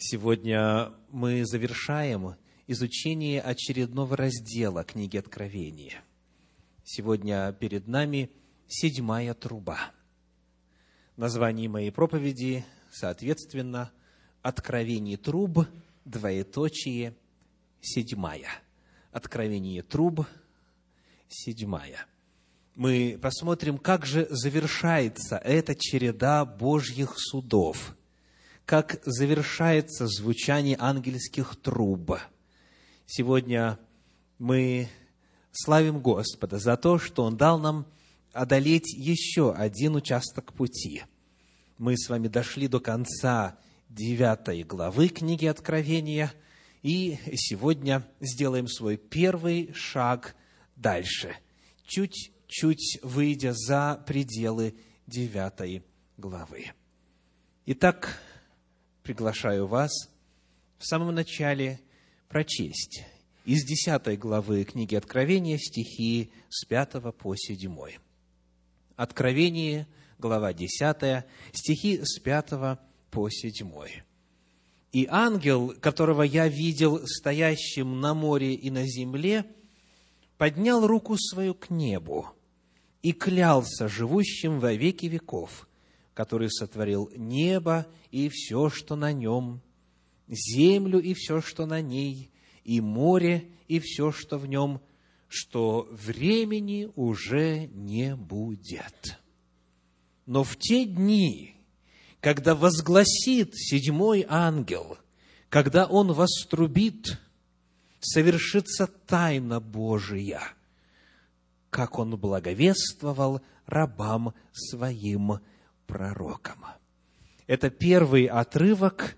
Сегодня мы завершаем изучение очередного раздела книги Откровения. Сегодня перед нами седьмая труба. Название моей проповеди, соответственно, «Откровение труб, двоеточие, седьмая». Откровение труб, седьмая. Мы посмотрим, как же завершается эта череда Божьих судов – как завершается звучание ангельских труб. Сегодня мы славим Господа за то, что Он дал нам одолеть еще один участок пути. Мы с вами дошли до конца девятой главы книги Откровения, и сегодня сделаем свой первый шаг дальше, чуть-чуть выйдя за пределы девятой главы. Итак, приглашаю вас в самом начале прочесть из 10 главы книги Откровения стихи с 5 по 7. Откровение, глава 10, стихи с 5 по 7. «И ангел, которого я видел стоящим на море и на земле, поднял руку свою к небу и клялся живущим во веки веков, который сотворил небо и все, что на нем, землю и все, что на ней, и море и все, что в нем, что времени уже не будет. Но в те дни, когда возгласит седьмой ангел, когда он вострубит, совершится тайна Божия, как он благовествовал рабам своим пророком. Это первый отрывок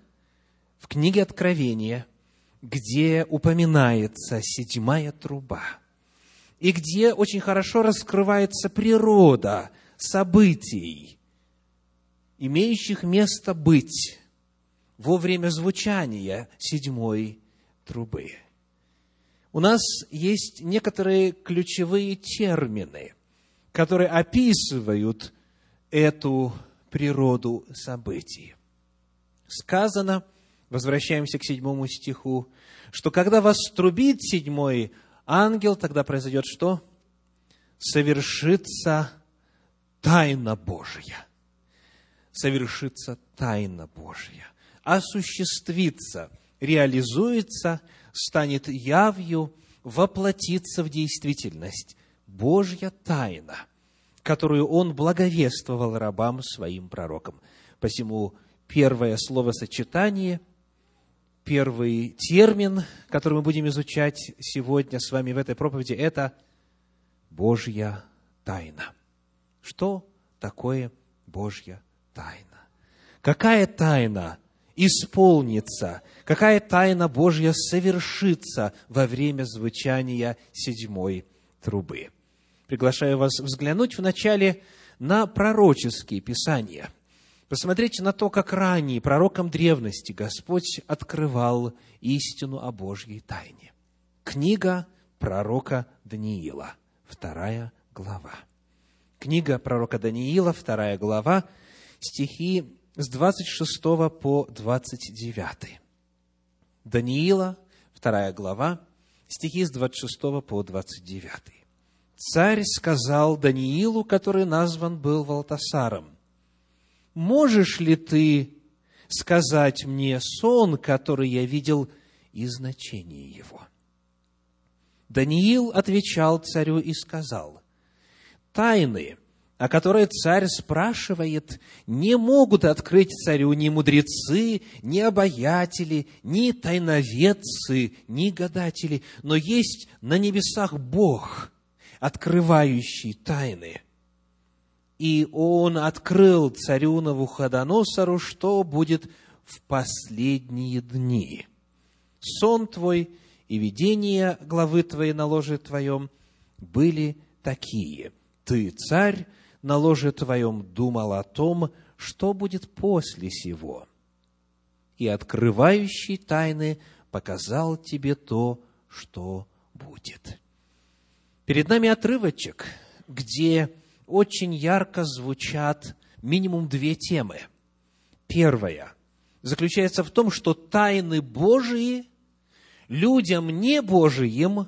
в книге Откровения, где упоминается седьмая труба, и где очень хорошо раскрывается природа событий, имеющих место быть во время звучания седьмой трубы. У нас есть некоторые ключевые термины, которые описывают эту природу событий. Сказано, возвращаемся к седьмому стиху, что когда вас трубит седьмой ангел, тогда произойдет что? Совершится тайна Божья. Совершится тайна Божья. Осуществится, реализуется, станет явью, воплотится в действительность. Божья тайна – которую он благовествовал рабам своим пророкам. Посему первое словосочетание, первый термин, который мы будем изучать сегодня с вами в этой проповеди, это Божья тайна. Что такое Божья тайна? Какая тайна исполнится, какая тайна Божья совершится во время звучания седьмой трубы? Приглашаю вас взглянуть вначале на пророческие писания. Посмотрите на то, как ранее пророкам древности Господь открывал истину о Божьей тайне. Книга пророка Даниила, вторая глава. Книга пророка Даниила, вторая глава, стихи с 26 по 29. Даниила, вторая глава, стихи с 26 по 29 царь сказал Даниилу, который назван был Валтасаром, «Можешь ли ты сказать мне сон, который я видел, и значение его?» Даниил отвечал царю и сказал, «Тайны, о которые царь спрашивает, не могут открыть царю ни мудрецы, ни обаятели, ни тайноведцы, ни гадатели, но есть на небесах Бог, открывающий тайны. И он открыл царю Навуходоносору, что будет в последние дни. Сон твой и видение главы твоей на ложе твоем были такие. Ты, царь, на ложе твоем думал о том, что будет после сего. И открывающий тайны показал тебе то, что будет. Перед нами отрывочек, где очень ярко звучат минимум две темы. Первая заключается в том, что тайны Божии людям не Божиим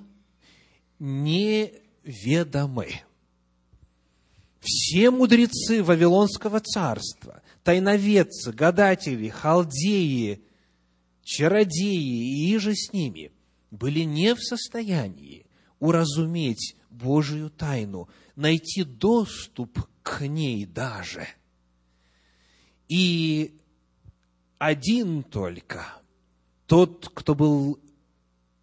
неведомы. Все мудрецы Вавилонского царства, тайноведцы, гадатели, халдеи, чародеи и иже с ними были не в состоянии уразуметь Божию тайну, найти доступ к ней даже. И один только, тот, кто был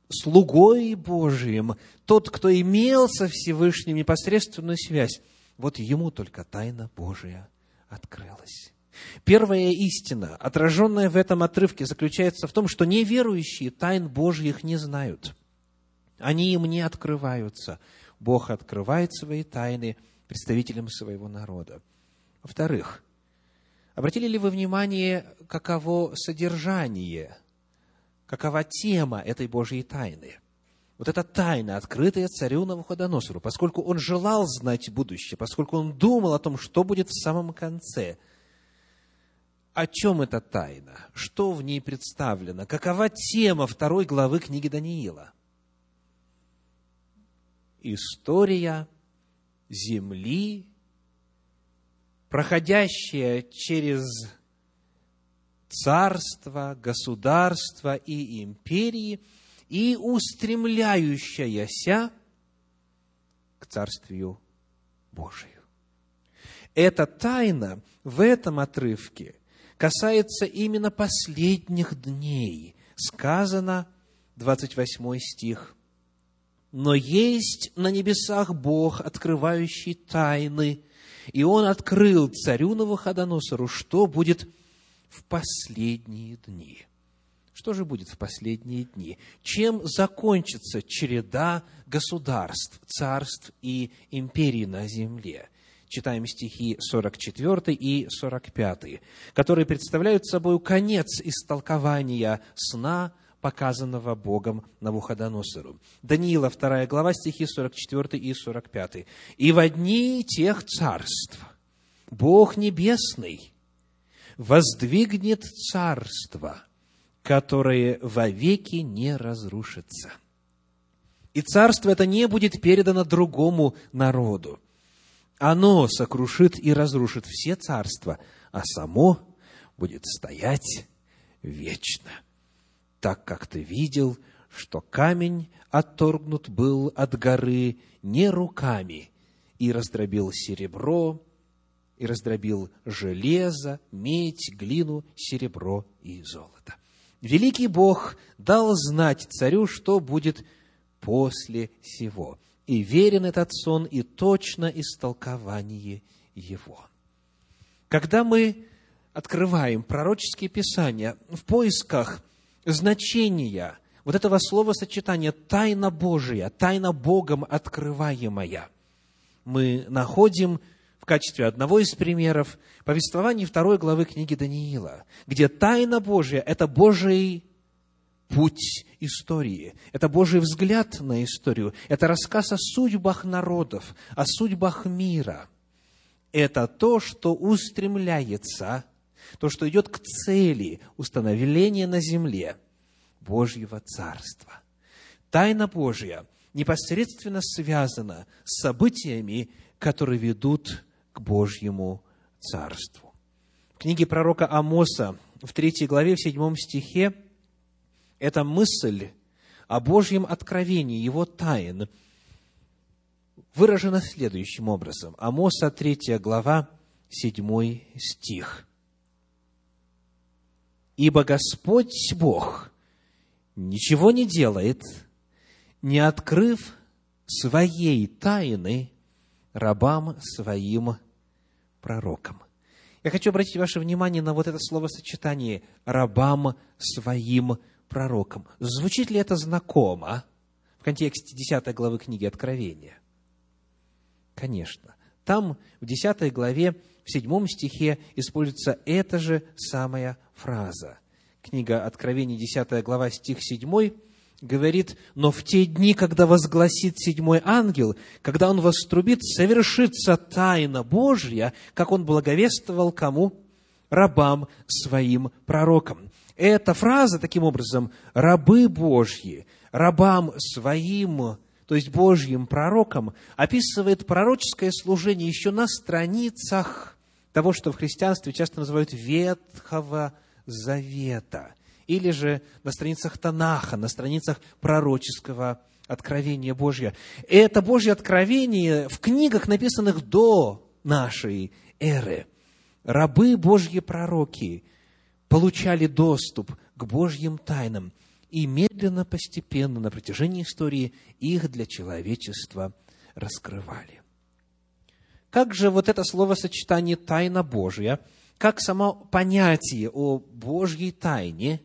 слугой Божиим, тот, кто имел со Всевышним непосредственную связь, вот ему только тайна Божия открылась. Первая истина, отраженная в этом отрывке, заключается в том, что неверующие тайн Божьих не знают. Они им не открываются. Бог открывает свои тайны представителям своего народа. Во-вторых, обратили ли вы внимание, каково содержание, какова тема этой Божьей тайны? Вот эта тайна, открытая царю Навуходоносору, поскольку он желал знать будущее, поскольку он думал о том, что будет в самом конце – о чем эта тайна? Что в ней представлено? Какова тема второй главы книги Даниила? История земли, проходящая через царства, государства и империи и устремляющаяся к Царствию Божию. Эта тайна в этом отрывке касается именно последних дней. Сказано, 28 стих, «Но есть на небесах Бог, открывающий тайны, и Он открыл царю Навуходоносору, что будет в последние дни». Что же будет в последние дни? Чем закончится череда государств, царств и империй на земле? читаем стихи 44 и 45, которые представляют собой конец истолкования сна, показанного Богом Навуходоносору. Даниила, 2 глава, стихи 44 и 45. «И в дни тех царств Бог Небесный воздвигнет царство, которое вовеки не разрушится». И царство это не будет передано другому народу, оно сокрушит и разрушит все царства, а само будет стоять вечно. Так как ты видел, что камень отторгнут был от горы не руками, и раздробил серебро, и раздробил железо, медь, глину, серебро и золото. Великий Бог дал знать царю, что будет после сего – и верен этот сон, и точно истолкование его. Когда мы открываем пророческие писания в поисках значения вот этого слова-сочетания «тайна Божия», «тайна Богом открываемая», мы находим в качестве одного из примеров повествование второй главы книги Даниила, где тайна Божия – это Божий путь истории. Это Божий взгляд на историю. Это рассказ о судьбах народов, о судьбах мира. Это то, что устремляется, то, что идет к цели установления на земле Божьего Царства. Тайна Божья непосредственно связана с событиями, которые ведут к Божьему Царству. В книге пророка Амоса в третьей главе, в седьмом стихе эта мысль о Божьем откровении, его тайн, выражена следующим образом. Амоса 3 глава, 7 стих. «Ибо Господь Бог ничего не делает, не открыв своей тайны рабам своим пророкам». Я хочу обратить ваше внимание на вот это словосочетание «рабам своим пророком. Звучит ли это знакомо в контексте 10 главы книги Откровения? Конечно. Там, в 10 главе, в 7 стихе используется эта же самая фраза. Книга Откровения, 10 глава, стих 7, говорит, «Но в те дни, когда возгласит седьмой ангел, когда он вострубит, совершится тайна Божья, как он благовествовал кому? рабам своим пророкам. Эта фраза, таким образом, рабы Божьи, рабам своим, то есть Божьим пророкам, описывает пророческое служение еще на страницах того, что в христианстве часто называют Ветхого Завета, или же на страницах Танаха, на страницах пророческого откровения Божьего. Это Божье откровение в книгах, написанных до нашей эры. Рабы Божьи пророки получали доступ к Божьим тайнам, и медленно, постепенно, на протяжении истории их для человечества раскрывали. Как же вот это словосочетание «тайна Божья», как само понятие о Божьей тайне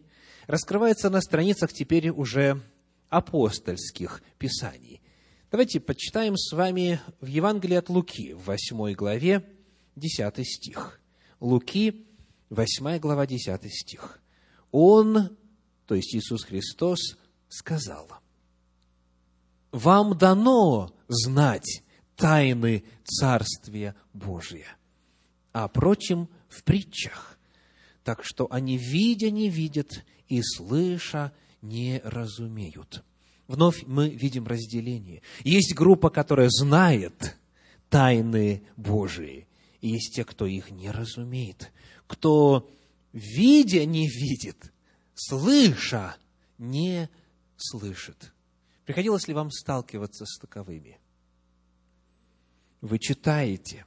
раскрывается на страницах теперь уже апостольских писаний. Давайте почитаем с вами в Евангелии от Луки, в 8 главе, 10 стих. Луки, 8 глава, 10 стих. Он, то есть Иисус Христос, сказал, «Вам дано знать тайны Царствия Божия, а прочим в притчах, так что они, видя, не видят, и слыша, не разумеют. Вновь мы видим разделение. Есть группа, которая знает тайны Божии, и есть те, кто их не разумеет, кто, видя, не видит, слыша, не слышит. Приходилось ли вам сталкиваться с таковыми? Вы читаете,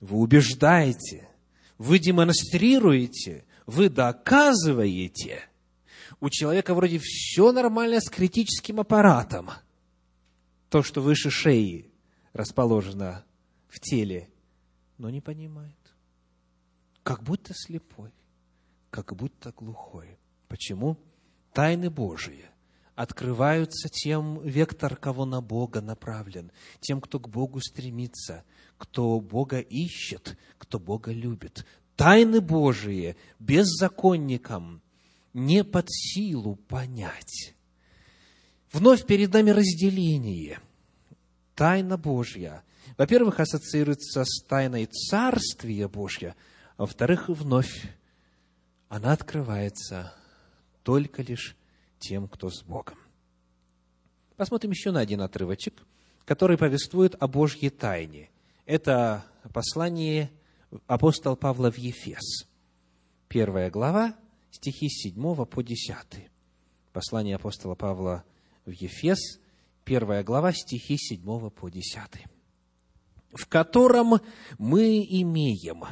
вы убеждаете, вы демонстрируете, вы доказываете – у человека вроде все нормально с критическим аппаратом. То, что выше шеи расположено в теле, но не понимает. Как будто слепой, как будто глухой. Почему? Тайны Божии открываются тем, вектор, кого на Бога направлен, тем, кто к Богу стремится, кто Бога ищет, кто Бога любит. Тайны Божии беззаконникам не под силу понять. Вновь перед нами разделение. Тайна Божья, во-первых, ассоциируется с тайной Царствия Божья, а во-вторых, вновь она открывается только лишь тем, кто с Богом. Посмотрим еще на один отрывочек, который повествует о Божьей тайне. Это послание апостола Павла в Ефес. Первая глава, стихи с 7 по 10. Послание апостола Павла в Ефес, первая глава, стихи с 7 по 10. В котором мы имеем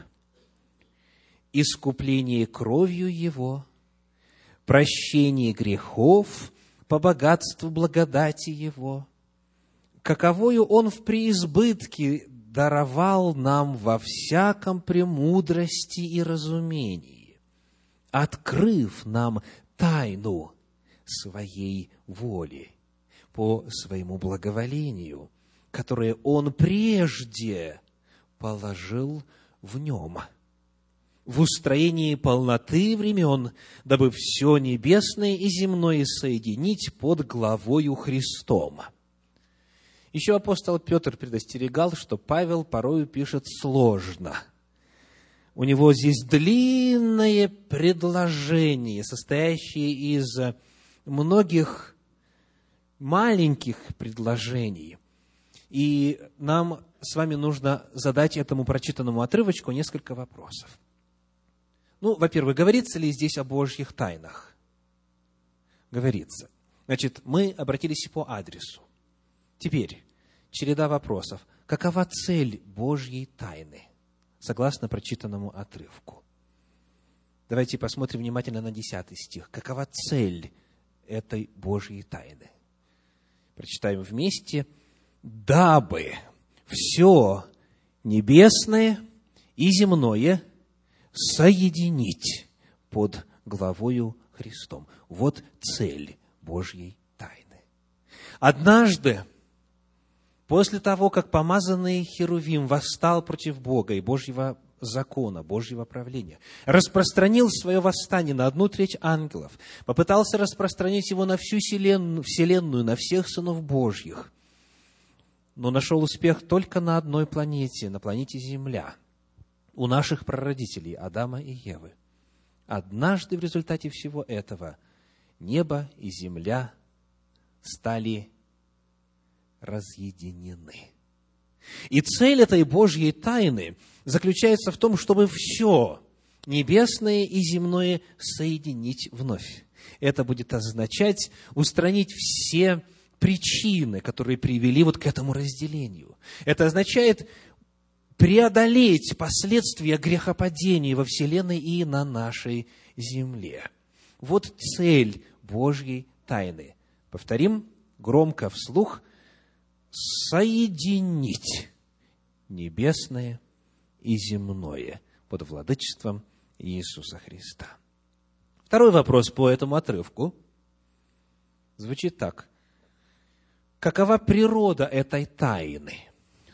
искупление кровью Его, прощение грехов по богатству благодати Его, каковою Он в преизбытке даровал нам во всяком премудрости и разумении, открыв нам тайну своей воли по своему благоволению, которое Он прежде положил в нем, в устроении полноты времен, дабы все небесное и земное соединить под главою Христом. Еще апостол Петр предостерегал, что Павел порою пишет сложно – у него здесь длинное предложение, состоящее из многих маленьких предложений. И нам с вами нужно задать этому прочитанному отрывочку несколько вопросов. Ну, во-первых, говорится ли здесь о Божьих тайнах? Говорится. Значит, мы обратились по адресу. Теперь, череда вопросов. Какова цель Божьей тайны? согласно прочитанному отрывку. Давайте посмотрим внимательно на 10 стих. Какова цель этой Божьей тайны? Прочитаем вместе. «Дабы все небесное и земное соединить под главою Христом». Вот цель Божьей тайны. Однажды После того, как помазанный Херувим восстал против Бога и Божьего закона, Божьего правления, распространил свое восстание на одну треть ангелов, попытался распространить его на всю вселенную, на всех сынов Божьих, но нашел успех только на одной планете, на планете Земля. У наших прародителей Адама и Евы. Однажды в результате всего этого небо и земля стали разъединены. И цель этой Божьей тайны заключается в том, чтобы все небесное и земное соединить вновь. Это будет означать устранить все причины, которые привели вот к этому разделению. Это означает преодолеть последствия грехопадения во Вселенной и на нашей земле. Вот цель Божьей тайны. Повторим громко вслух. Соединить небесное и земное под владычеством Иисуса Христа. Второй вопрос по этому отрывку звучит так. Какова природа этой тайны?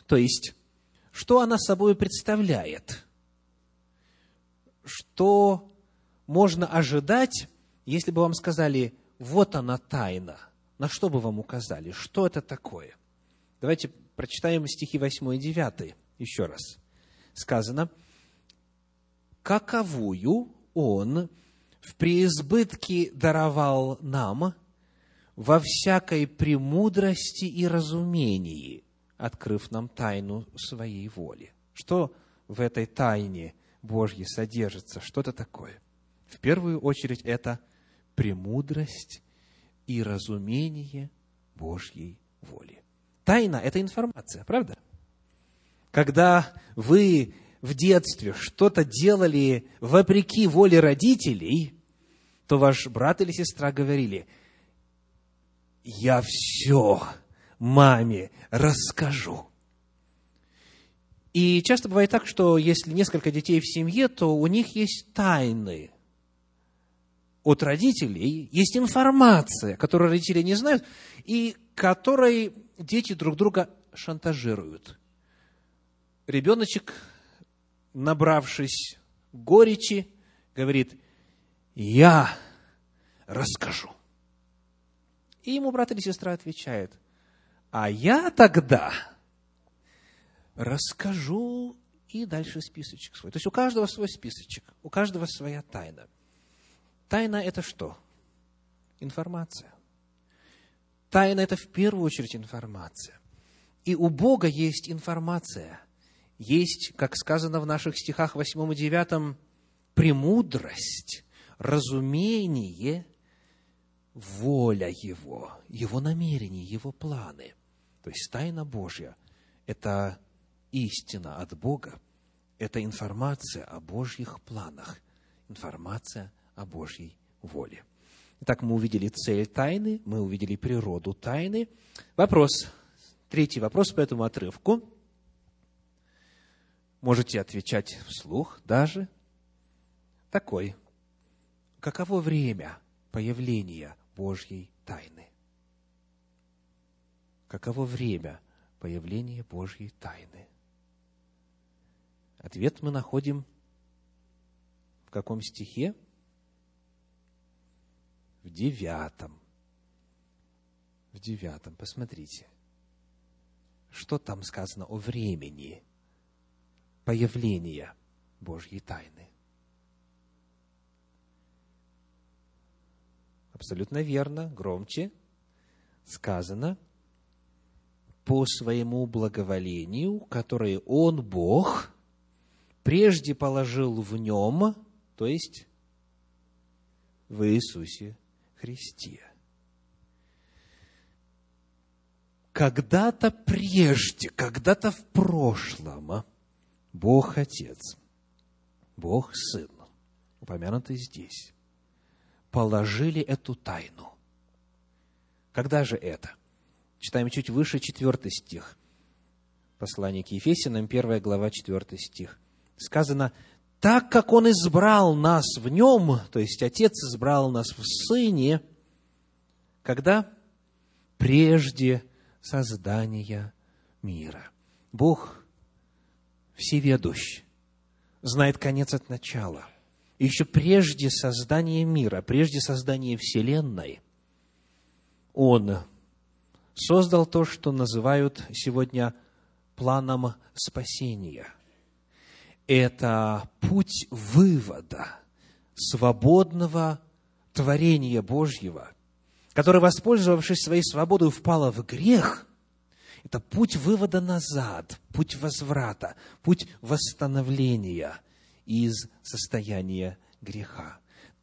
То есть, что она собой представляет? Что можно ожидать, если бы вам сказали, вот она тайна? На что бы вам указали? Что это такое? Давайте прочитаем стихи 8 и 9 еще раз. Сказано, каковую он в преизбытке даровал нам во всякой премудрости и разумении, открыв нам тайну своей воли. Что в этой тайне Божьей содержится? Что это такое? В первую очередь это премудрость и разумение Божьей воли. Тайна – это информация, правда? Когда вы в детстве что-то делали вопреки воле родителей, то ваш брат или сестра говорили, я все маме расскажу. И часто бывает так, что если несколько детей в семье, то у них есть тайны от родителей, есть информация, которую родители не знают, и которой дети друг друга шантажируют. Ребеночек набравшись горечи, говорит, я расскажу. И ему брат или сестра отвечает, а я тогда расскажу и дальше списочек свой. То есть у каждого свой списочек, у каждого своя тайна. Тайна – это что? Информация. Тайна – это в первую очередь информация. И у Бога есть информация – есть, как сказано в наших стихах 8 и 9, премудрость, разумение, воля Его, Его намерения, Его планы. То есть тайна Божья – это истина от Бога, это информация о Божьих планах, информация о Божьей воле. Итак, мы увидели цель тайны, мы увидели природу тайны. Вопрос, третий вопрос по этому отрывку – можете отвечать вслух даже, такой. Каково время появления Божьей тайны? Каково время появления Божьей тайны? Ответ мы находим в каком стихе? В девятом. В девятом. Посмотрите. Что там сказано о времени появления Божьей тайны. Абсолютно верно, громче сказано, по своему благоволению, которое Он, Бог, прежде положил в Нем, то есть в Иисусе Христе. Когда-то прежде, когда-то в прошлом – Бог Отец, Бог Сын, упомянутый здесь, положили эту тайну. Когда же это? Читаем чуть выше, четвертый стих. Послание к Ефесянам, первая глава, четвертый стих. Сказано, так как Он избрал нас в Нем, то есть Отец избрал нас в Сыне, когда? Прежде создания мира. Бог всеведущ, знает конец от начала. Еще прежде создания мира, прежде создания Вселенной, Он создал то, что называют сегодня планом спасения. – это путь вывода свободного творения Божьего, которое, воспользовавшись своей свободой, впало в грех – это путь вывода назад, путь возврата, путь восстановления из состояния греха.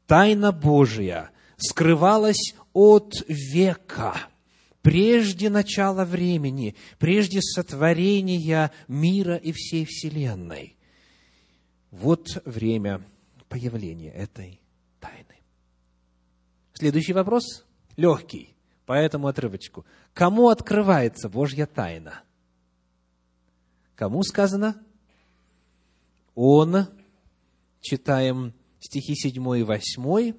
Тайна Божия скрывалась от века, прежде начала времени, прежде сотворения мира и всей Вселенной. Вот время появления этой тайны. Следующий вопрос легкий по этому отрывочку. Кому открывается Божья тайна? Кому сказано? Он, читаем стихи 7 и 8,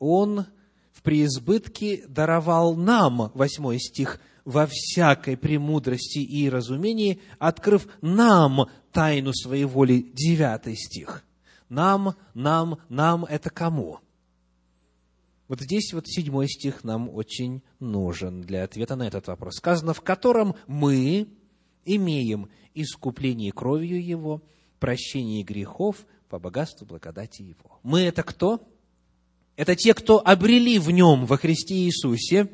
Он в преизбытке даровал нам, 8 стих, во всякой премудрости и разумении, открыв нам тайну своей воли, 9 стих. Нам, нам, нам – это кому? Вот здесь вот седьмой стих нам очень нужен для ответа на этот вопрос. Сказано, в котором мы имеем искупление кровью Его, прощение грехов по богатству благодати Его. Мы это кто? Это те, кто обрели в Нем, во Христе Иисусе,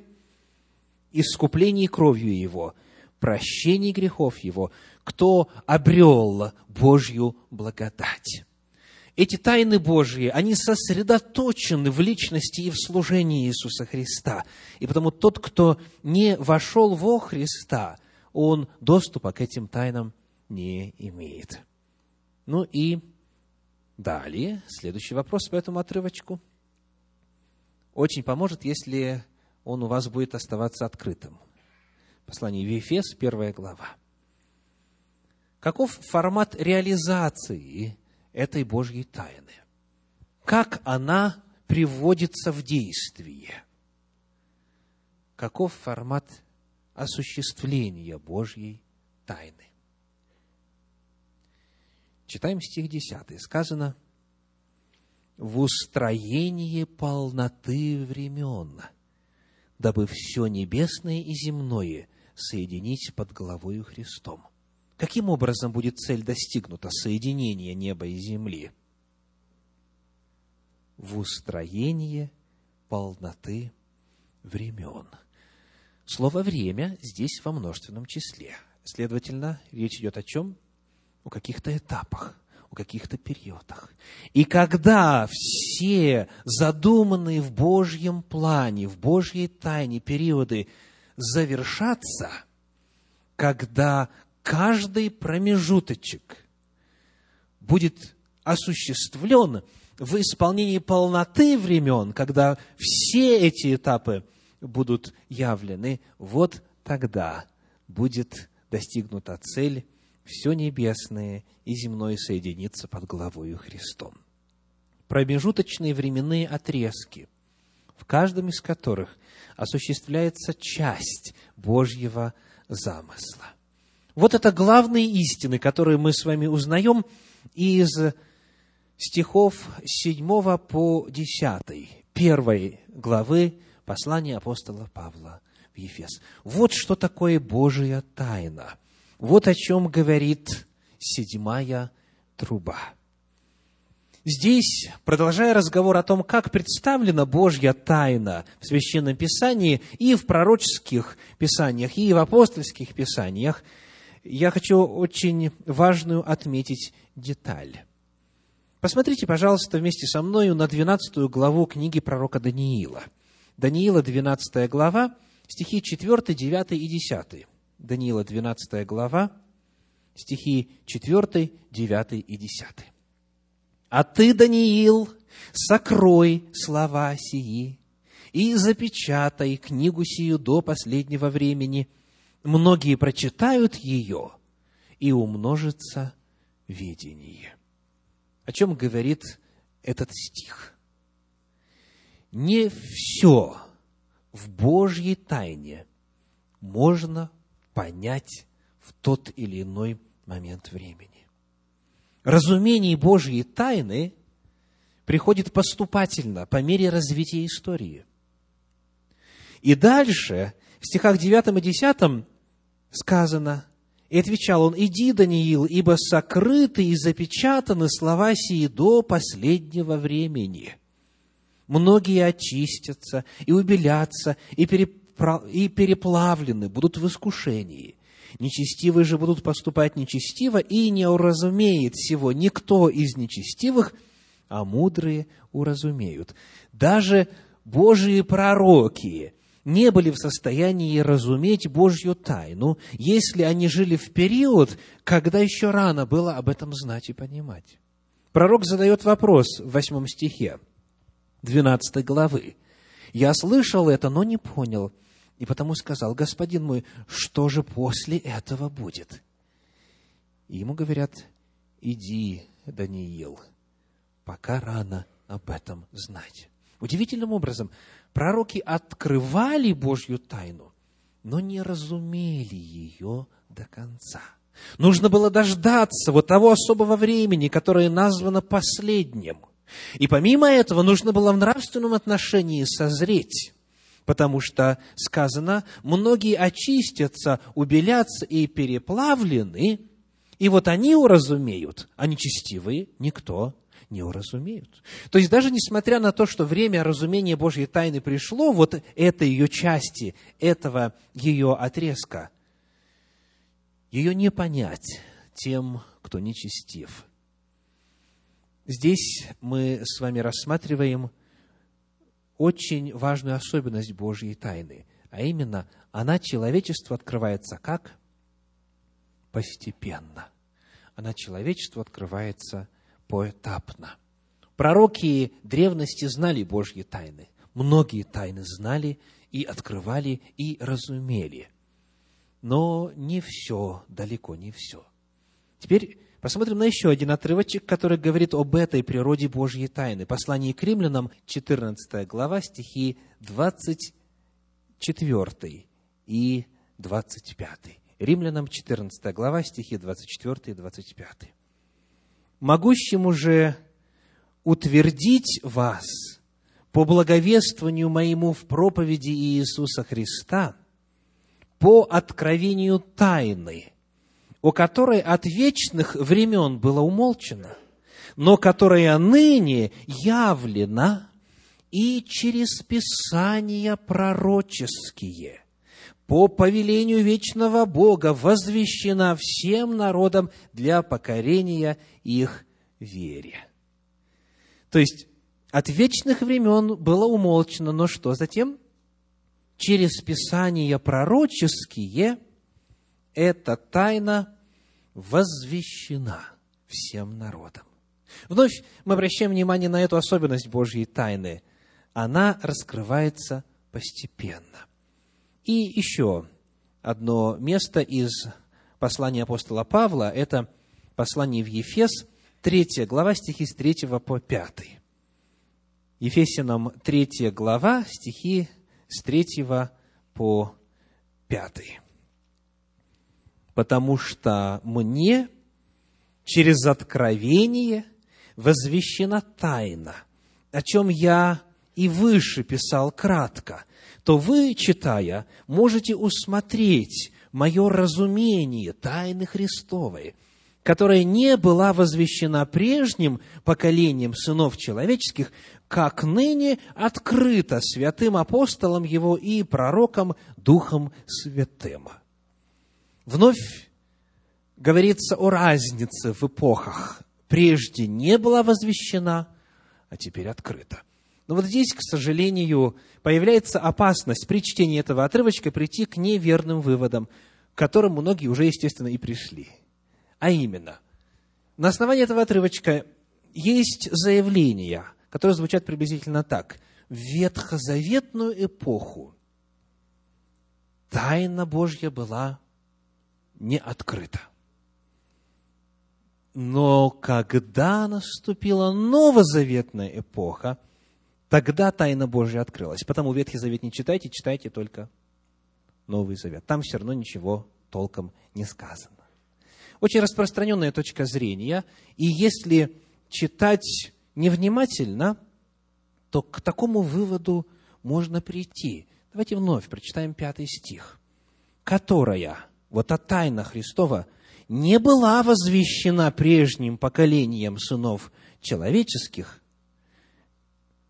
искупление кровью Его, прощение грехов Его, кто обрел Божью благодать. Эти тайны Божьи, они сосредоточены в личности и в служении Иисуса Христа. И потому тот, кто не вошел во Христа, он доступа к этим тайнам не имеет. Ну и далее, следующий вопрос по этому отрывочку. Очень поможет, если он у вас будет оставаться открытым. Послание в Ефес, первая глава. Каков формат реализации этой Божьей тайны. Как она приводится в действие? Каков формат осуществления Божьей тайны? Читаем стих 10. Сказано, «В устроении полноты времен, дабы все небесное и земное соединить под главою Христом, Каким образом будет цель достигнута, соединение неба и земли? В устроении полноты времен. Слово «время» здесь во множественном числе. Следовательно, речь идет о чем? О каких-то этапах, о каких-то периодах. И когда все задуманные в Божьем плане, в Божьей тайне периоды завершатся, когда каждый промежуточек будет осуществлен в исполнении полноты времен, когда все эти этапы будут явлены, вот тогда будет достигнута цель все небесное и земное соединиться под главою Христом. Промежуточные временные отрезки, в каждом из которых осуществляется часть Божьего замысла – вот это главные истины, которые мы с вами узнаем из стихов 7 по 10, первой главы послания апостола Павла в Ефес. Вот что такое Божия тайна. Вот о чем говорит седьмая труба. Здесь, продолжая разговор о том, как представлена Божья тайна в Священном Писании и в пророческих писаниях, и в апостольских писаниях – я хочу очень важную отметить деталь. Посмотрите, пожалуйста, вместе со мною на 12 главу книги пророка Даниила. Даниила, 12 глава, стихи 4, 9 и 10. Даниила, 12 глава, стихи 4, 9 и 10. «А ты, Даниил, сокрой слова сии и запечатай книгу сию до последнего времени – многие прочитают ее, и умножится видение. О чем говорит этот стих? Не все в Божьей тайне можно понять в тот или иной момент времени. Разумение Божьей тайны приходит поступательно, по мере развития истории. И дальше, в стихах 9 и 10, сказано, И отвечал он, «Иди, Даниил, ибо сокрыты и запечатаны слова сии до последнего времени. Многие очистятся и убелятся, и, перепра... и переплавлены будут в искушении. Нечестивые же будут поступать нечестиво, и не уразумеет всего никто из нечестивых, а мудрые уразумеют». Даже Божьи пророки не были в состоянии разуметь Божью тайну, если они жили в период, когда еще рано было об этом знать и понимать. Пророк задает вопрос в восьмом стихе 12 главы. «Я слышал это, но не понял, и потому сказал, господин мой, что же после этого будет?» И ему говорят, «Иди, Даниил, пока рано об этом знать». Удивительным образом, пророки открывали Божью тайну, но не разумели ее до конца. Нужно было дождаться вот того особого времени, которое названо последним. И помимо этого, нужно было в нравственном отношении созреть, потому что сказано, многие очистятся, убелятся и переплавлены, и вот они уразумеют, а нечестивые никто не уразумеют. То есть даже несмотря на то, что время разумения Божьей тайны пришло, вот этой ее части, этого ее отрезка, ее не понять тем, кто нечестив. Здесь мы с вами рассматриваем очень важную особенность Божьей тайны, а именно, она человечеству открывается как? Постепенно. Она человечеству открывается поэтапно. Пророки древности знали Божьи тайны. Многие тайны знали и открывали и разумели. Но не все, далеко не все. Теперь посмотрим на еще один отрывочек, который говорит об этой природе Божьей тайны. Послание к римлянам, 14 глава, стихи 24 и 25. Римлянам, 14 глава, стихи 24 и 25 могущему же утвердить вас по благовествованию моему в проповеди Иисуса Христа, по откровению тайны, о которой от вечных времен было умолчено, но которая ныне явлена и через Писания пророческие – по повелению вечного Бога возвещена всем народам для покорения их вере. То есть, от вечных времен было умолчено, но что затем? Через Писания пророческие эта тайна возвещена всем народам. Вновь мы обращаем внимание на эту особенность Божьей тайны. Она раскрывается постепенно. И еще одно место из послания апостола Павла, это послание в Ефес, 3 глава, стихи с 3 по 5. Ефесянам 3 глава, стихи с 3 по 5. «Потому что мне через откровение возвещена тайна, о чем я и выше писал кратко, то вы, читая, можете усмотреть мое разумение тайны Христовой, которая не была возвещена прежним поколением сынов человеческих, как ныне открыта святым апостолом его и пророком Духом Святым. Вновь говорится о разнице в эпохах. Прежде не была возвещена, а теперь открыта. Но вот здесь, к сожалению, появляется опасность при чтении этого отрывочка прийти к неверным выводам, к которым многие уже, естественно, и пришли. А именно, на основании этого отрывочка есть заявления, которые звучат приблизительно так. В ветхозаветную эпоху тайна Божья была не открыта. Но когда наступила новозаветная эпоха – Тогда тайна Божья открылась. Потому Ветхий Завет не читайте, читайте только Новый Завет. Там все равно ничего толком не сказано. Очень распространенная точка зрения. И если читать невнимательно, то к такому выводу можно прийти. Давайте вновь прочитаем пятый стих. «Которая, вот та тайна Христова, не была возвещена прежним поколением сынов человеческих,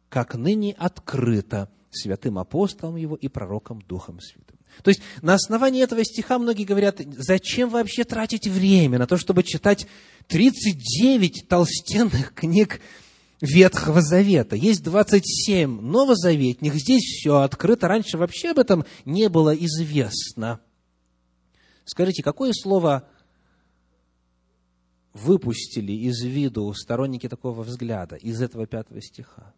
как ныне открыто святым апостолом его и пророком Духом Святым. То есть, на основании этого стиха многие говорят, зачем вообще тратить время на то, чтобы читать 39 толстенных книг Ветхого Завета. Есть 27 новозаветных, здесь все открыто. Раньше вообще об этом не было известно. Скажите, какое слово выпустили из виду сторонники такого взгляда из этого пятого стиха?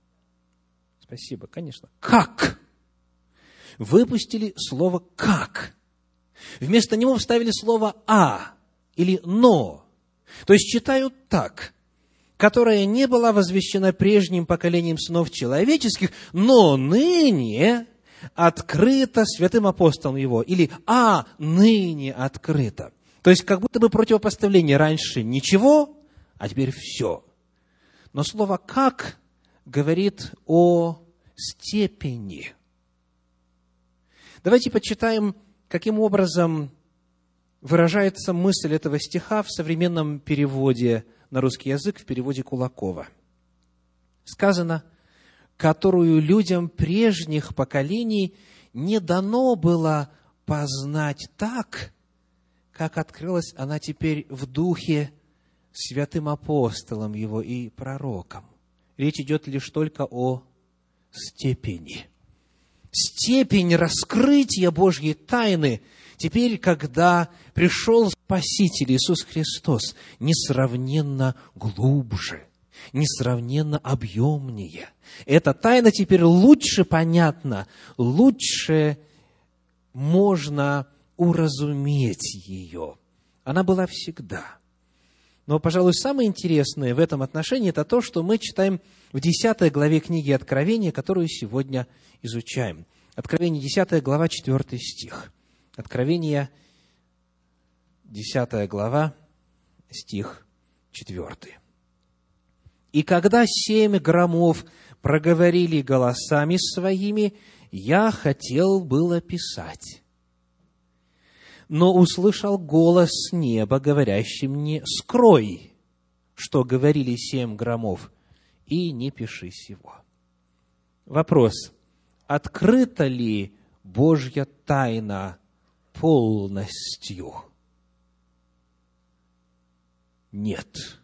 Спасибо, конечно. Как? Выпустили слово «как». Вместо него вставили слово «а» или «но». То есть читают так, которая не была возвещена прежним поколением сынов человеческих, но ныне открыта святым апостолом его, или «а ныне открыто». То есть, как будто бы противопоставление раньше ничего, а теперь все. Но слово «как» говорит о степени. Давайте почитаем, каким образом выражается мысль этого стиха в современном переводе на русский язык, в переводе Кулакова. Сказано, которую людям прежних поколений не дано было познать так, как открылась она теперь в духе святым апостолом его и пророком. Речь идет лишь только о степени. Степень раскрытия Божьей тайны теперь, когда пришел Спаситель Иисус Христос, несравненно глубже, несравненно объемнее. Эта тайна теперь лучше понятна, лучше можно уразуметь ее. Она была всегда. Но, пожалуй, самое интересное в этом отношении это то, что мы читаем в 10 главе книги Откровения, которую сегодня изучаем. Откровение 10 глава, 4 стих. Откровение 10 глава, стих 4. «И когда семь громов проговорили голосами своими, я хотел было писать, но услышал голос неба, говорящий мне, «Скрой, что говорили семь громов, и не пиши сего». Вопрос, открыта ли Божья тайна полностью? Нет.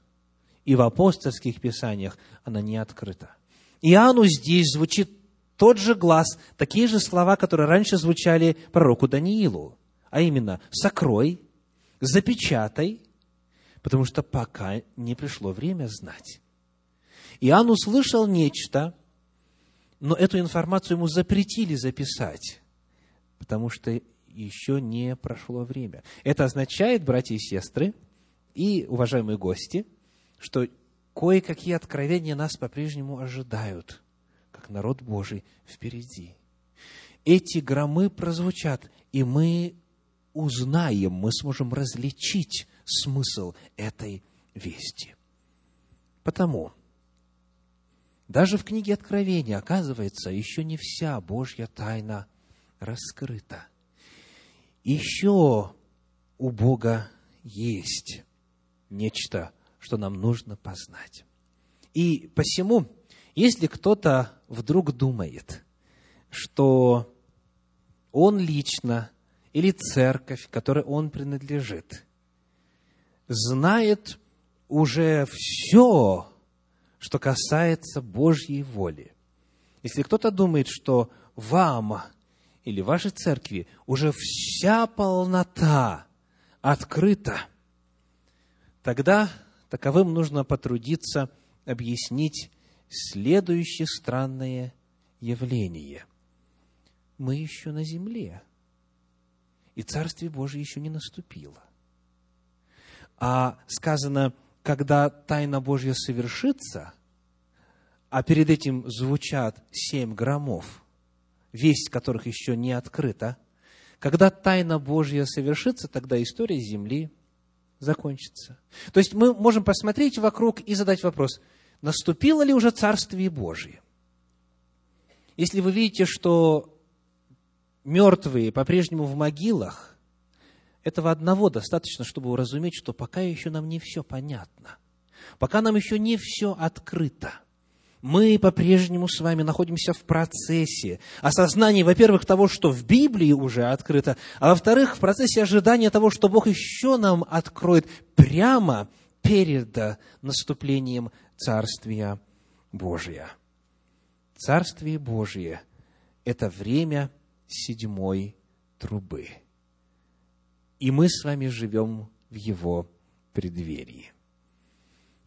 И в апостольских писаниях она не открыта. Иоанну здесь звучит тот же глаз, такие же слова, которые раньше звучали пророку Даниилу а именно сокрой, запечатай, потому что пока не пришло время знать. Иоанн услышал нечто, но эту информацию ему запретили записать, потому что еще не прошло время. Это означает, братья и сестры, и уважаемые гости, что кое-какие откровения нас по-прежнему ожидают, как народ Божий впереди. Эти громы прозвучат, и мы узнаем, мы сможем различить смысл этой вести. Потому даже в книге Откровения, оказывается, еще не вся Божья тайна раскрыта. Еще у Бога есть нечто, что нам нужно познать. И посему, если кто-то вдруг думает, что он лично или церковь, которой он принадлежит, знает уже все, что касается Божьей воли. Если кто-то думает, что вам или вашей церкви уже вся полнота открыта, тогда таковым нужно потрудиться объяснить следующее странное явление. Мы еще на земле – и Царствие Божие еще не наступило. А сказано, когда тайна Божья совершится, а перед этим звучат семь громов, весть которых еще не открыта, когда тайна Божья совершится, тогда история Земли закончится. То есть мы можем посмотреть вокруг и задать вопрос, наступило ли уже Царствие Божье? Если вы видите, что мертвые по-прежнему в могилах, этого одного достаточно, чтобы уразуметь, что пока еще нам не все понятно, пока нам еще не все открыто. Мы по-прежнему с вами находимся в процессе осознания, во-первых, того, что в Библии уже открыто, а во-вторых, в процессе ожидания того, что Бог еще нам откроет прямо перед наступлением Царствия Божия. Царствие Божие – это время седьмой трубы. И мы с вами живем в его преддверии.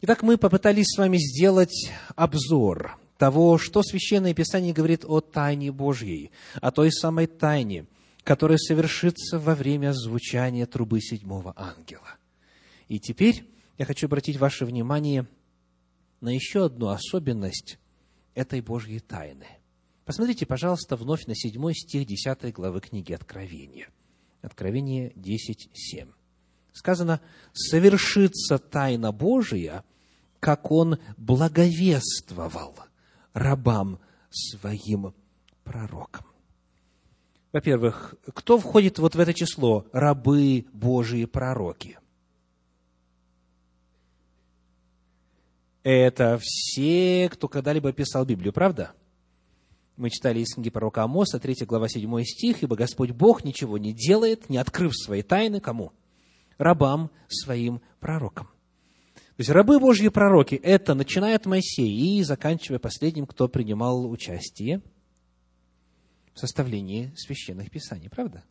Итак, мы попытались с вами сделать обзор того, что Священное Писание говорит о тайне Божьей, о той самой тайне, которая совершится во время звучания трубы седьмого ангела. И теперь я хочу обратить ваше внимание на еще одну особенность этой Божьей тайны. Посмотрите, пожалуйста, вновь на седьмой стих 10 главы книги Откровения. Откровение 10.7. Сказано, «Совершится тайна Божия, как Он благовествовал рабам своим пророкам». Во-первых, кто входит вот в это число рабы Божии пророки? Это все, кто когда-либо писал Библию, правда? Мы читали из книги пророка Амоса, 3 глава, 7 стих, «Ибо Господь Бог ничего не делает, не открыв свои тайны кому? Рабам своим пророкам». То есть рабы Божьи пророки – это начиная от Моисея и заканчивая последним, кто принимал участие в составлении священных писаний, правда?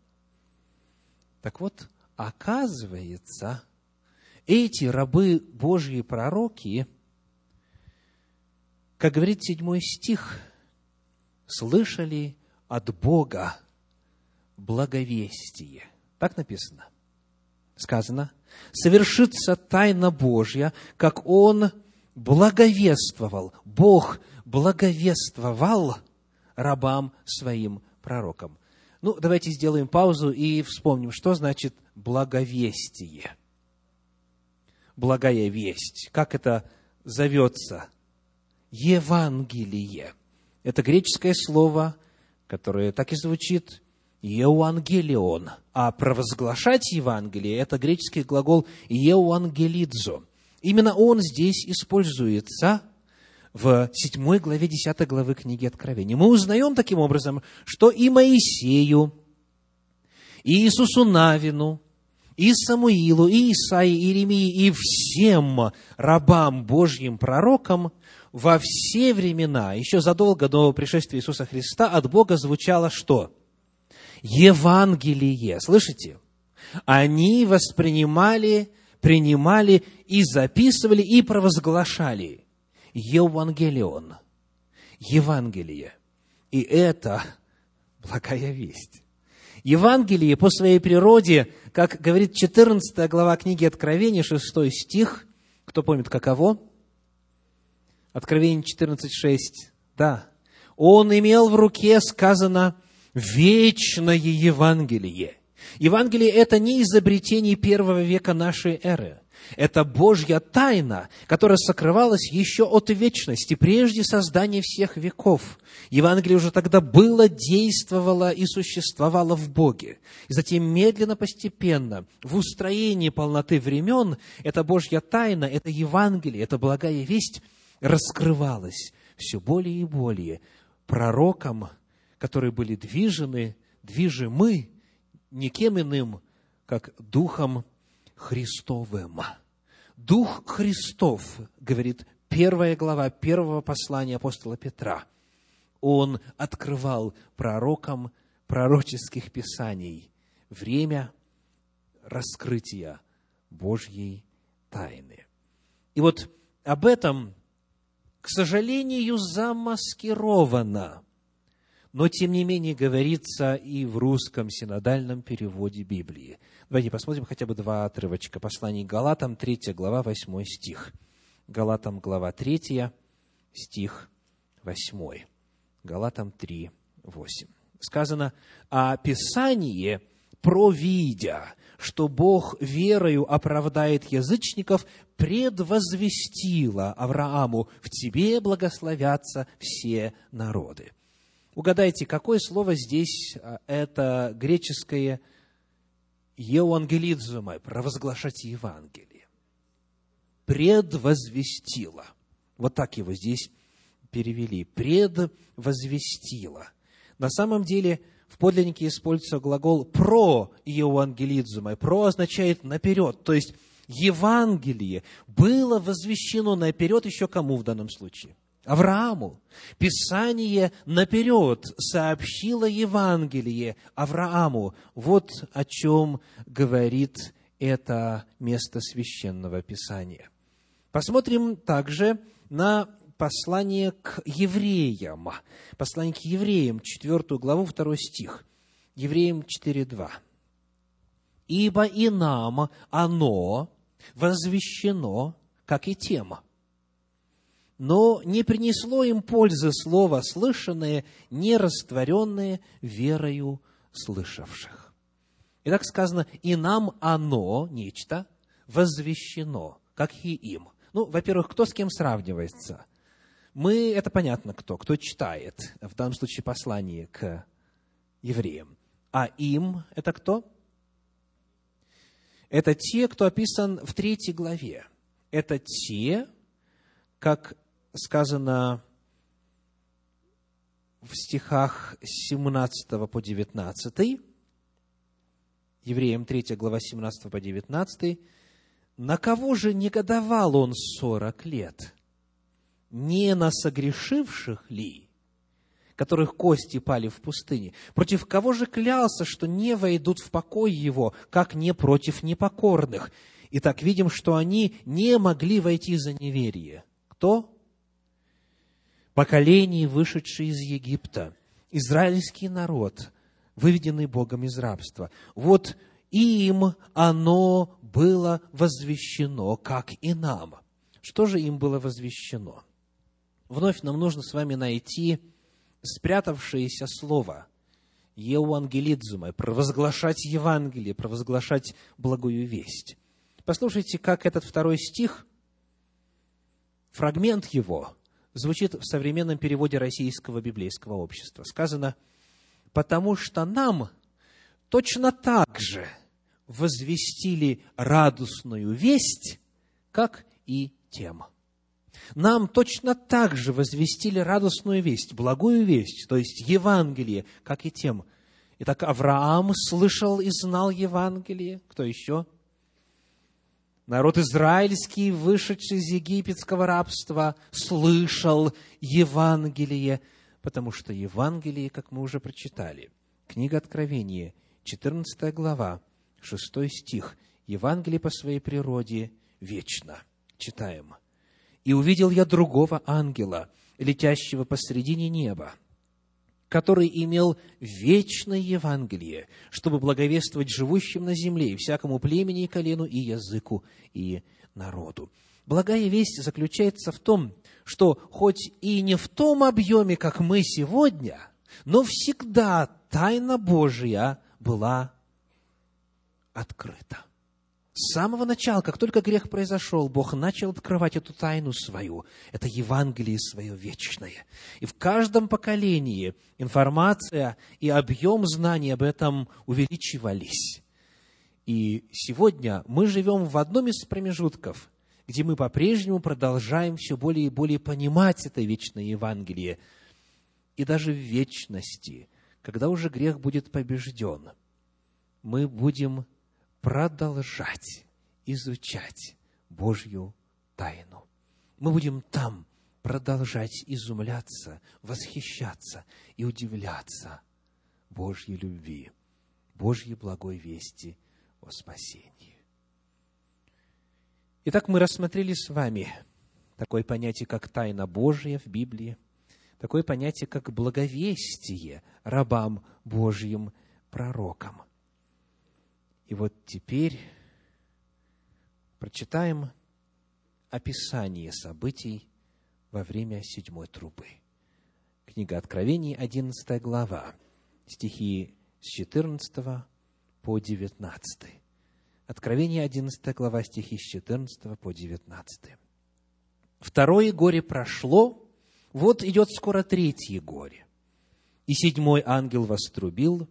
Так вот, оказывается, эти рабы Божьи пророки, как говорит седьмой стих – слышали от Бога благовестие. Так написано. Сказано, совершится тайна Божья, как Он благовествовал, Бог благовествовал рабам своим пророкам. Ну, давайте сделаем паузу и вспомним, что значит благовестие. Благая весть. Как это зовется? Евангелие. Это греческое слово, которое так и звучит «еуангелион». А провозглашать Евангелие – это греческий глагол «еуангелидзо». Именно он здесь используется в 7 главе 10 главы книги Откровения. Мы узнаем таким образом, что и Моисею, и Иисусу Навину, и Самуилу, и Исаии, и Иеремии, и всем рабам Божьим пророкам во все времена, еще задолго до пришествия Иисуса Христа, от Бога звучало что? Евангелие. Слышите? Они воспринимали, принимали и записывали, и провозглашали Евангелион. Евангелие. И это благая весть. Евангелие по своей природе, как говорит 14 глава книги Откровения, 6 стих, кто помнит, каково? Откровение 14.6. Да. Он имел в руке, сказано, вечное Евангелие. Евангелие – это не изобретение первого века нашей эры. Это Божья тайна, которая сокрывалась еще от вечности, прежде создания всех веков. Евангелие уже тогда было, действовало и существовало в Боге. И затем медленно, постепенно, в устроении полноты времен, эта Божья тайна, это Евангелие, это благая весть раскрывалось все более и более пророкам, которые были движены, движимы никем иным, как Духом Христовым. Дух Христов, говорит первая глава первого послания апостола Петра, он открывал пророкам пророческих писаний время раскрытия Божьей тайны. И вот об этом к сожалению, замаскировано. Но, тем не менее, говорится и в русском синодальном переводе Библии. Давайте посмотрим хотя бы два отрывочка. Послание Галатам, 3 глава, 8 стих. Галатам, глава 3, стих 8. Галатам 3, 8. Сказано, а Писание, провидя, что Бог верою оправдает язычников, предвозвестила Аврааму, в тебе благословятся все народы. Угадайте, какое слово здесь а, это греческое евангелизума, провозглашать Евангелие. Предвозвестила. Вот так его здесь перевели. Предвозвестила. На самом деле, в подлиннике используется глагол «про евангелизума». «Про» означает «наперед», то есть Евангелие было возвещено наперед еще кому в данном случае? Аврааму. Писание наперед сообщило Евангелие Аврааму. Вот о чем говорит это место священного Писания. Посмотрим также на послание к евреям. Послание к евреям, 4 главу, 2 стих. Евреям 4.2. «Ибо и нам оно возвещено, как и тема, но не принесло им пользы слово слышанное, не растворенное верою слышавших. И так сказано, и нам оно, нечто, возвещено, как и им. Ну, во-первых, кто с кем сравнивается? Мы, это понятно кто, кто читает, в данном случае послание к евреям. А им это кто? Это те, кто описан в третьей главе. Это те, как сказано в стихах с 17 по 19, Евреям 3 глава 17 по 19, «На кого же негодовал он сорок лет? Не на согрешивших ли, которых кости пали в пустыне? Против кого же клялся, что не войдут в покой его, как не против непокорных? Итак, видим, что они не могли войти за неверие. Кто? Поколений, вышедшие из Египта, израильский народ, выведенный Богом из рабства. Вот им оно было возвещено, как и нам. Что же им было возвещено? Вновь нам нужно с вами найти спрятавшееся слово Евангелидзума, провозглашать Евангелие, провозглашать благую весть. Послушайте, как этот второй стих, фрагмент его, звучит в современном переводе Российского библейского общества. Сказано, потому что нам точно так же возвестили радостную весть, как и тем. Нам точно так же возвестили радостную весть, благую весть, то есть Евангелие, как и тем. Итак, Авраам слышал и знал Евангелие. Кто еще? Народ израильский, вышедший из египетского рабства, слышал Евангелие, потому что Евангелие, как мы уже прочитали, книга Откровения, 14 глава, 6 стих, Евангелие по своей природе вечно. Читаем. «И увидел я другого ангела, летящего посредине неба, который имел вечное Евангелие, чтобы благовествовать живущим на земле и всякому племени и колену и языку и народу. Благая весть заключается в том, что хоть и не в том объеме, как мы сегодня, но всегда тайна Божья была открыта. С самого начала, как только грех произошел, Бог начал открывать эту тайну свою, это Евангелие свое вечное. И в каждом поколении информация и объем знаний об этом увеличивались. И сегодня мы живем в одном из промежутков, где мы по-прежнему продолжаем все более и более понимать это вечное Евангелие. И даже в вечности, когда уже грех будет побежден, мы будем продолжать изучать Божью тайну. Мы будем там продолжать изумляться, восхищаться и удивляться Божьей любви, Божьей благой вести о спасении. Итак, мы рассмотрели с вами такое понятие, как тайна Божия в Библии, такое понятие, как благовестие рабам Божьим пророкам – и вот теперь прочитаем описание событий во время седьмой трубы. Книга Откровений, 11 глава, стихи с 14 по 19. Откровение, 11 глава, стихи с 14 по 19. Второе горе прошло, вот идет скоро третье горе. И седьмой ангел вострубил,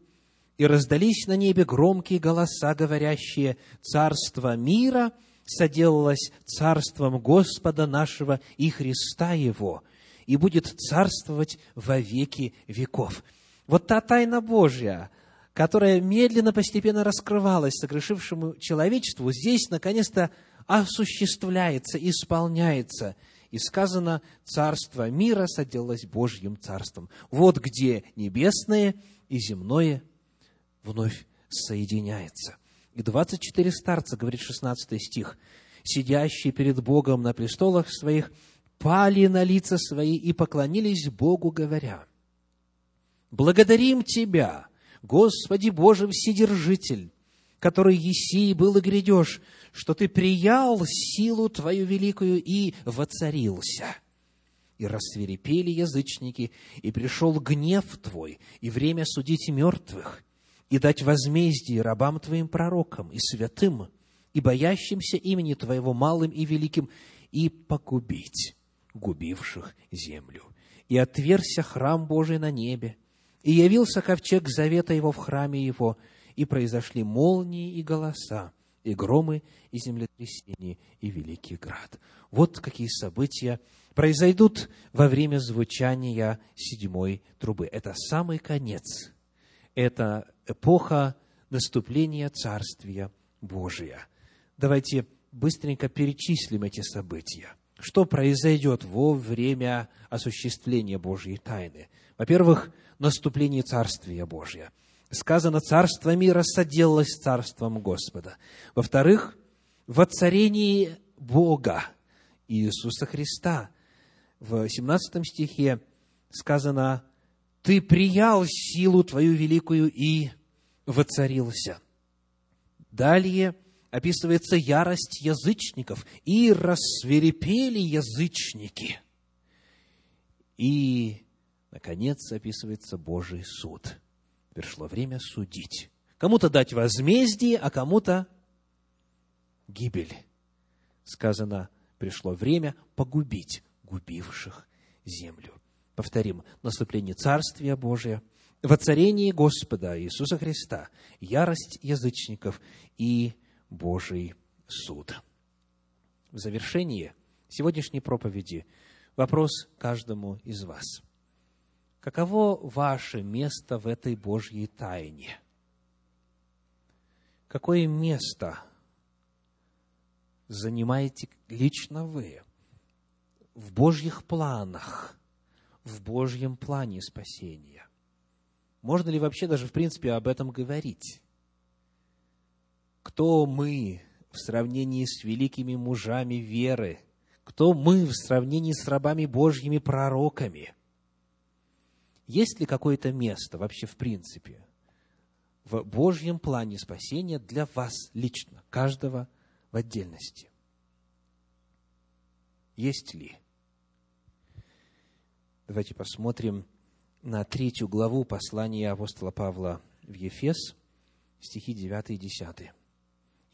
и раздались на небе громкие голоса, говорящие, «Царство мира соделалось царством Господа нашего и Христа Его, и будет царствовать во веки веков». Вот та тайна Божья, которая медленно, постепенно раскрывалась согрешившему человечеству, здесь, наконец-то, осуществляется, исполняется. И сказано, царство мира соделалось Божьим царством. Вот где небесное и земное вновь соединяется. И 24 старца, говорит 16 стих, сидящие перед Богом на престолах своих, пали на лица свои и поклонились Богу, говоря, «Благодарим Тебя, Господи Боже Вседержитель, который еси и был и грядешь, что Ты приял силу Твою великую и воцарился». И рассверепели язычники, и пришел гнев Твой, и время судить мертвых, и дать возмездие рабам Твоим пророкам и святым, и боящимся имени Твоего малым и великим, и погубить губивших землю. И отверся храм Божий на небе, и явился ковчег завета его в храме его, и произошли молнии и голоса, и громы, и землетрясения, и великий град. Вот какие события произойдут во время звучания седьмой трубы. Это самый конец это эпоха наступления Царствия Божия. Давайте быстренько перечислим эти события. Что произойдет во время осуществления Божьей тайны? Во-первых, наступление Царствия Божия. Сказано, Царство мира соделалось Царством Господа. Во-вторых, воцарение Бога Иисуса Христа. В 17 стихе сказано, ты приял силу твою великую и воцарился. Далее описывается ярость язычников, и рассверепели язычники. И, наконец, описывается Божий суд. Пришло время судить. Кому-то дать возмездие, а кому-то гибель. Сказано, пришло время погубить губивших землю повторим, наступление Царствия Божия, воцарение Господа Иисуса Христа, ярость язычников и Божий суд. В завершение сегодняшней проповеди вопрос каждому из вас. Каково ваше место в этой Божьей тайне? Какое место занимаете лично вы в Божьих планах – в Божьем плане спасения. Можно ли вообще даже, в принципе, об этом говорить? Кто мы в сравнении с великими мужами веры? Кто мы в сравнении с рабами Божьими пророками? Есть ли какое-то место вообще в принципе в Божьем плане спасения для вас лично, каждого в отдельности? Есть ли? Давайте посмотрим на третью главу послания апостола Павла в Ефес, стихи 9 и 10.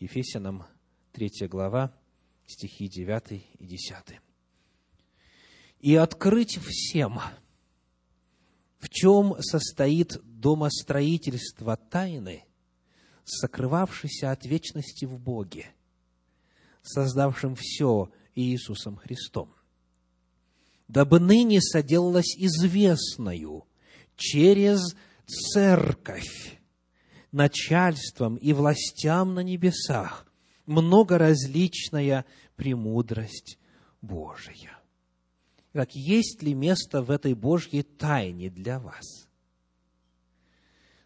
Ефесянам, третья глава, стихи 9 и 10. «И открыть всем, в чем состоит домостроительство тайны, сокрывавшейся от вечности в Боге, создавшим все Иисусом Христом, дабы ныне соделалась известною через церковь начальством и властям на небесах многоразличная премудрость Божия. Итак, есть ли место в этой Божьей тайне для вас?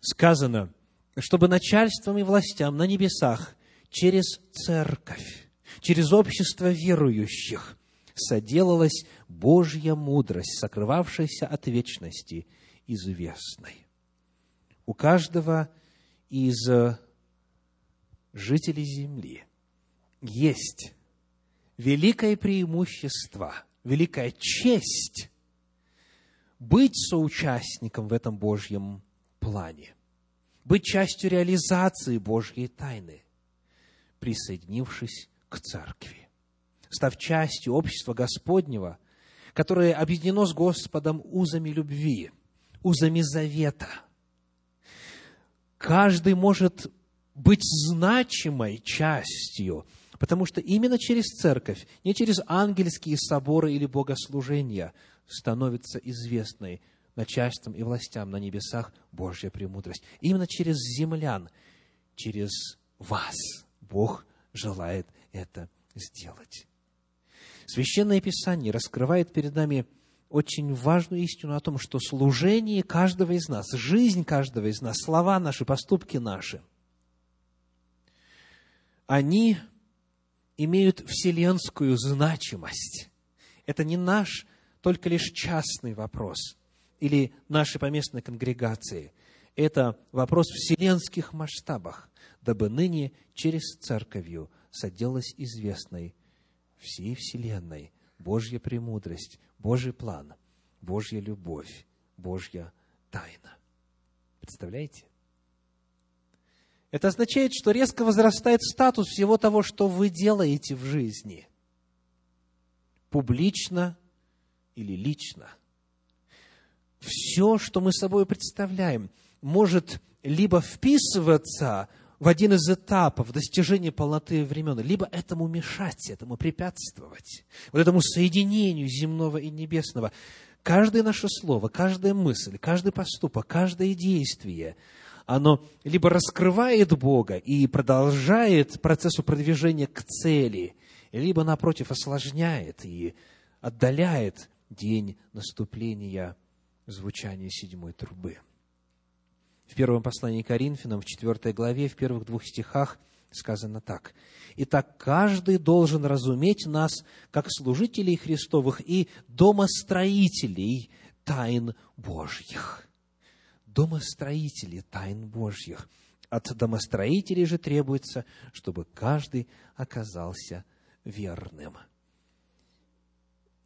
Сказано, чтобы начальством и властям на небесах через церковь, через общество верующих соделалась Божья мудрость, сокрывавшаяся от вечности, известной. У каждого из жителей земли есть великое преимущество, великая честь быть соучастником в этом Божьем плане, быть частью реализации Божьей тайны, присоединившись к церкви став частью общества Господнего, которое объединено с Господом узами любви, узами завета. каждый может быть значимой частью, потому что именно через церковь, не через ангельские соборы или богослужения становится известной начальством и властям на небесах Божья премудрость. Именно через землян, через вас Бог желает это сделать. Священное Писание раскрывает перед нами очень важную истину о том, что служение каждого из нас, жизнь каждого из нас, слова наши, поступки наши, они имеют вселенскую значимость. Это не наш только лишь частный вопрос или нашей поместной конгрегации. Это вопрос в вселенских масштабах, дабы ныне через церковью соделалась известной всей вселенной Божья премудрость, Божий план, Божья любовь, Божья тайна. Представляете? Это означает, что резко возрастает статус всего того, что вы делаете в жизни. Публично или лично. Все, что мы собой представляем, может либо вписываться в один из этапов достижения полноты времен, либо этому мешать, этому препятствовать, вот этому соединению земного и небесного. Каждое наше слово, каждая мысль, каждый поступок, каждое действие, оно либо раскрывает Бога и продолжает процессу продвижения к цели, либо, напротив, осложняет и отдаляет день наступления звучания седьмой трубы. В первом послании Коринфянам, в четвертой главе, в первых двух стихах сказано так. «Итак, каждый должен разуметь нас, как служителей Христовых и домостроителей тайн Божьих». Домостроители тайн Божьих. От домостроителей же требуется, чтобы каждый оказался верным.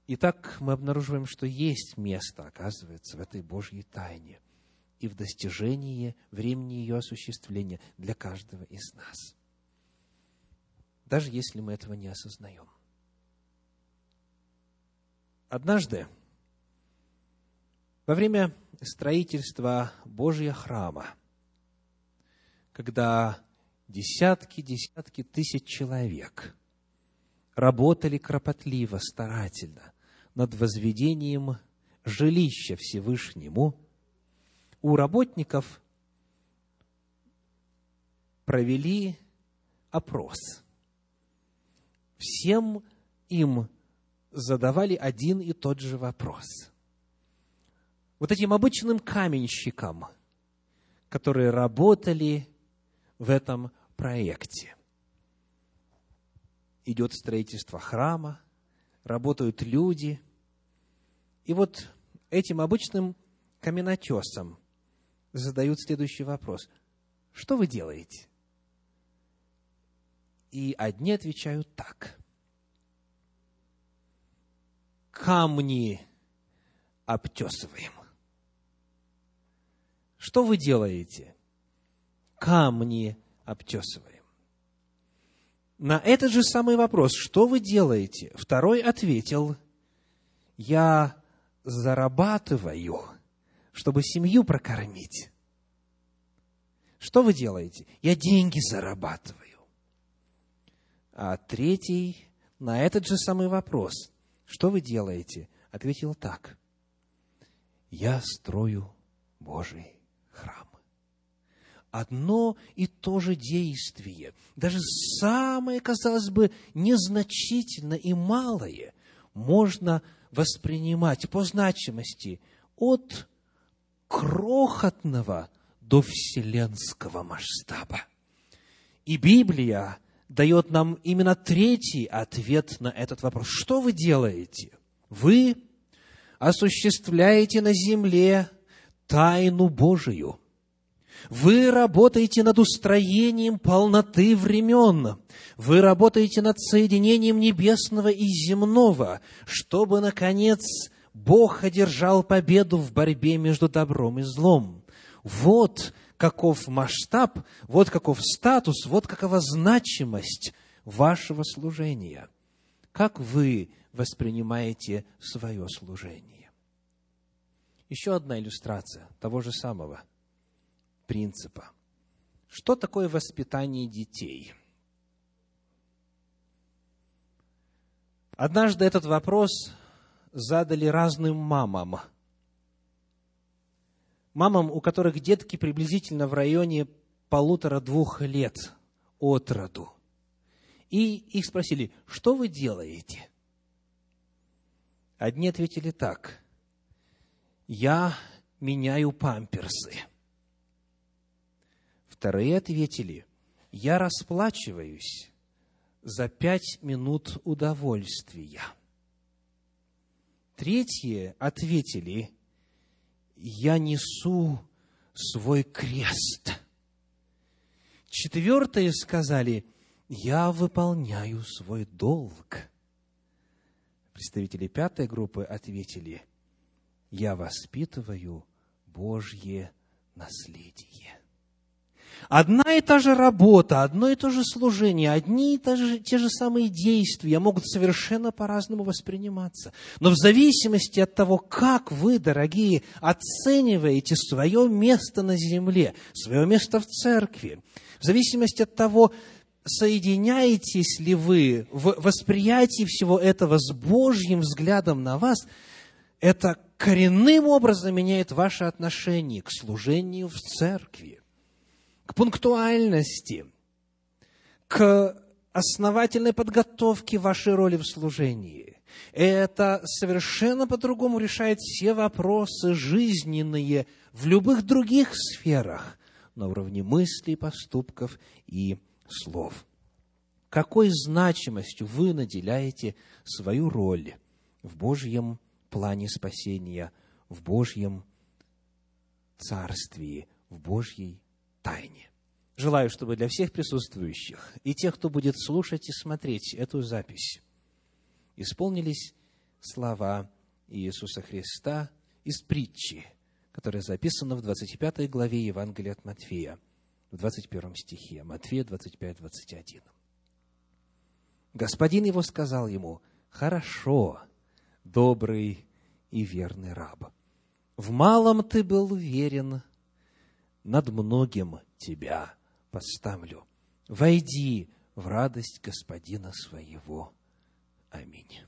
Итак, мы обнаруживаем, что есть место, оказывается, в этой Божьей тайне и в достижении времени ее осуществления для каждого из нас. Даже если мы этого не осознаем. Однажды, во время строительства Божьего храма, когда десятки, десятки тысяч человек работали кропотливо, старательно над возведением жилища Всевышнему – у работников провели опрос. Всем им задавали один и тот же вопрос. Вот этим обычным каменщикам, которые работали в этом проекте. Идет строительство храма, работают люди. И вот этим обычным каменотесам задают следующий вопрос. Что вы делаете? И одни отвечают так. Камни обтесываем. Что вы делаете? Камни обтесываем. На этот же самый вопрос, что вы делаете? Второй ответил, я зарабатываю – чтобы семью прокормить. Что вы делаете? Я деньги зарабатываю. А третий на этот же самый вопрос, что вы делаете, ответил так. Я строю Божий храм. Одно и то же действие, даже самое, казалось бы, незначительное и малое, можно воспринимать по значимости от крохотного до вселенского масштаба. И Библия дает нам именно третий ответ на этот вопрос. Что вы делаете? Вы осуществляете на земле тайну Божию. Вы работаете над устроением полноты времен. Вы работаете над соединением небесного и земного, чтобы, наконец, Бог одержал победу в борьбе между добром и злом. Вот каков масштаб, вот каков статус, вот какова значимость вашего служения. Как вы воспринимаете свое служение? Еще одна иллюстрация того же самого принципа. Что такое воспитание детей? Однажды этот вопрос задали разным мамам. Мамам, у которых детки приблизительно в районе полутора-двух лет от роду. И их спросили, что вы делаете? Одни ответили так. Я меняю памперсы. Вторые ответили, я расплачиваюсь за пять минут удовольствия. Третьи ответили, я несу свой крест. Четвертые сказали, я выполняю свой долг. Представители пятой группы ответили, я воспитываю Божье наследие. Одна и та же работа, одно и то же служение, одни и те же, те же самые действия могут совершенно по-разному восприниматься. Но в зависимости от того, как вы, дорогие, оцениваете свое место на земле, свое место в церкви, в зависимости от того, соединяетесь ли вы в восприятии всего этого с Божьим взглядом на вас, это коренным образом меняет ваше отношение к служению в церкви к пунктуальности, к основательной подготовке вашей роли в служении. Это совершенно по-другому решает все вопросы жизненные в любых других сферах, на уровне мыслей, поступков и слов. Какой значимостью вы наделяете свою роль в Божьем плане спасения, в Божьем царствии, в Божьей тайне. Желаю, чтобы для всех присутствующих и тех, кто будет слушать и смотреть эту запись, исполнились слова Иисуса Христа из притчи, которая записана в 25 главе Евангелия от Матфея, в 21 стихе, Матфея 25, 21. Господин его сказал ему, «Хорошо, добрый и верный раб. В малом ты был верен, над многим тебя поставлю. Войди в радость Господина своего. Аминь.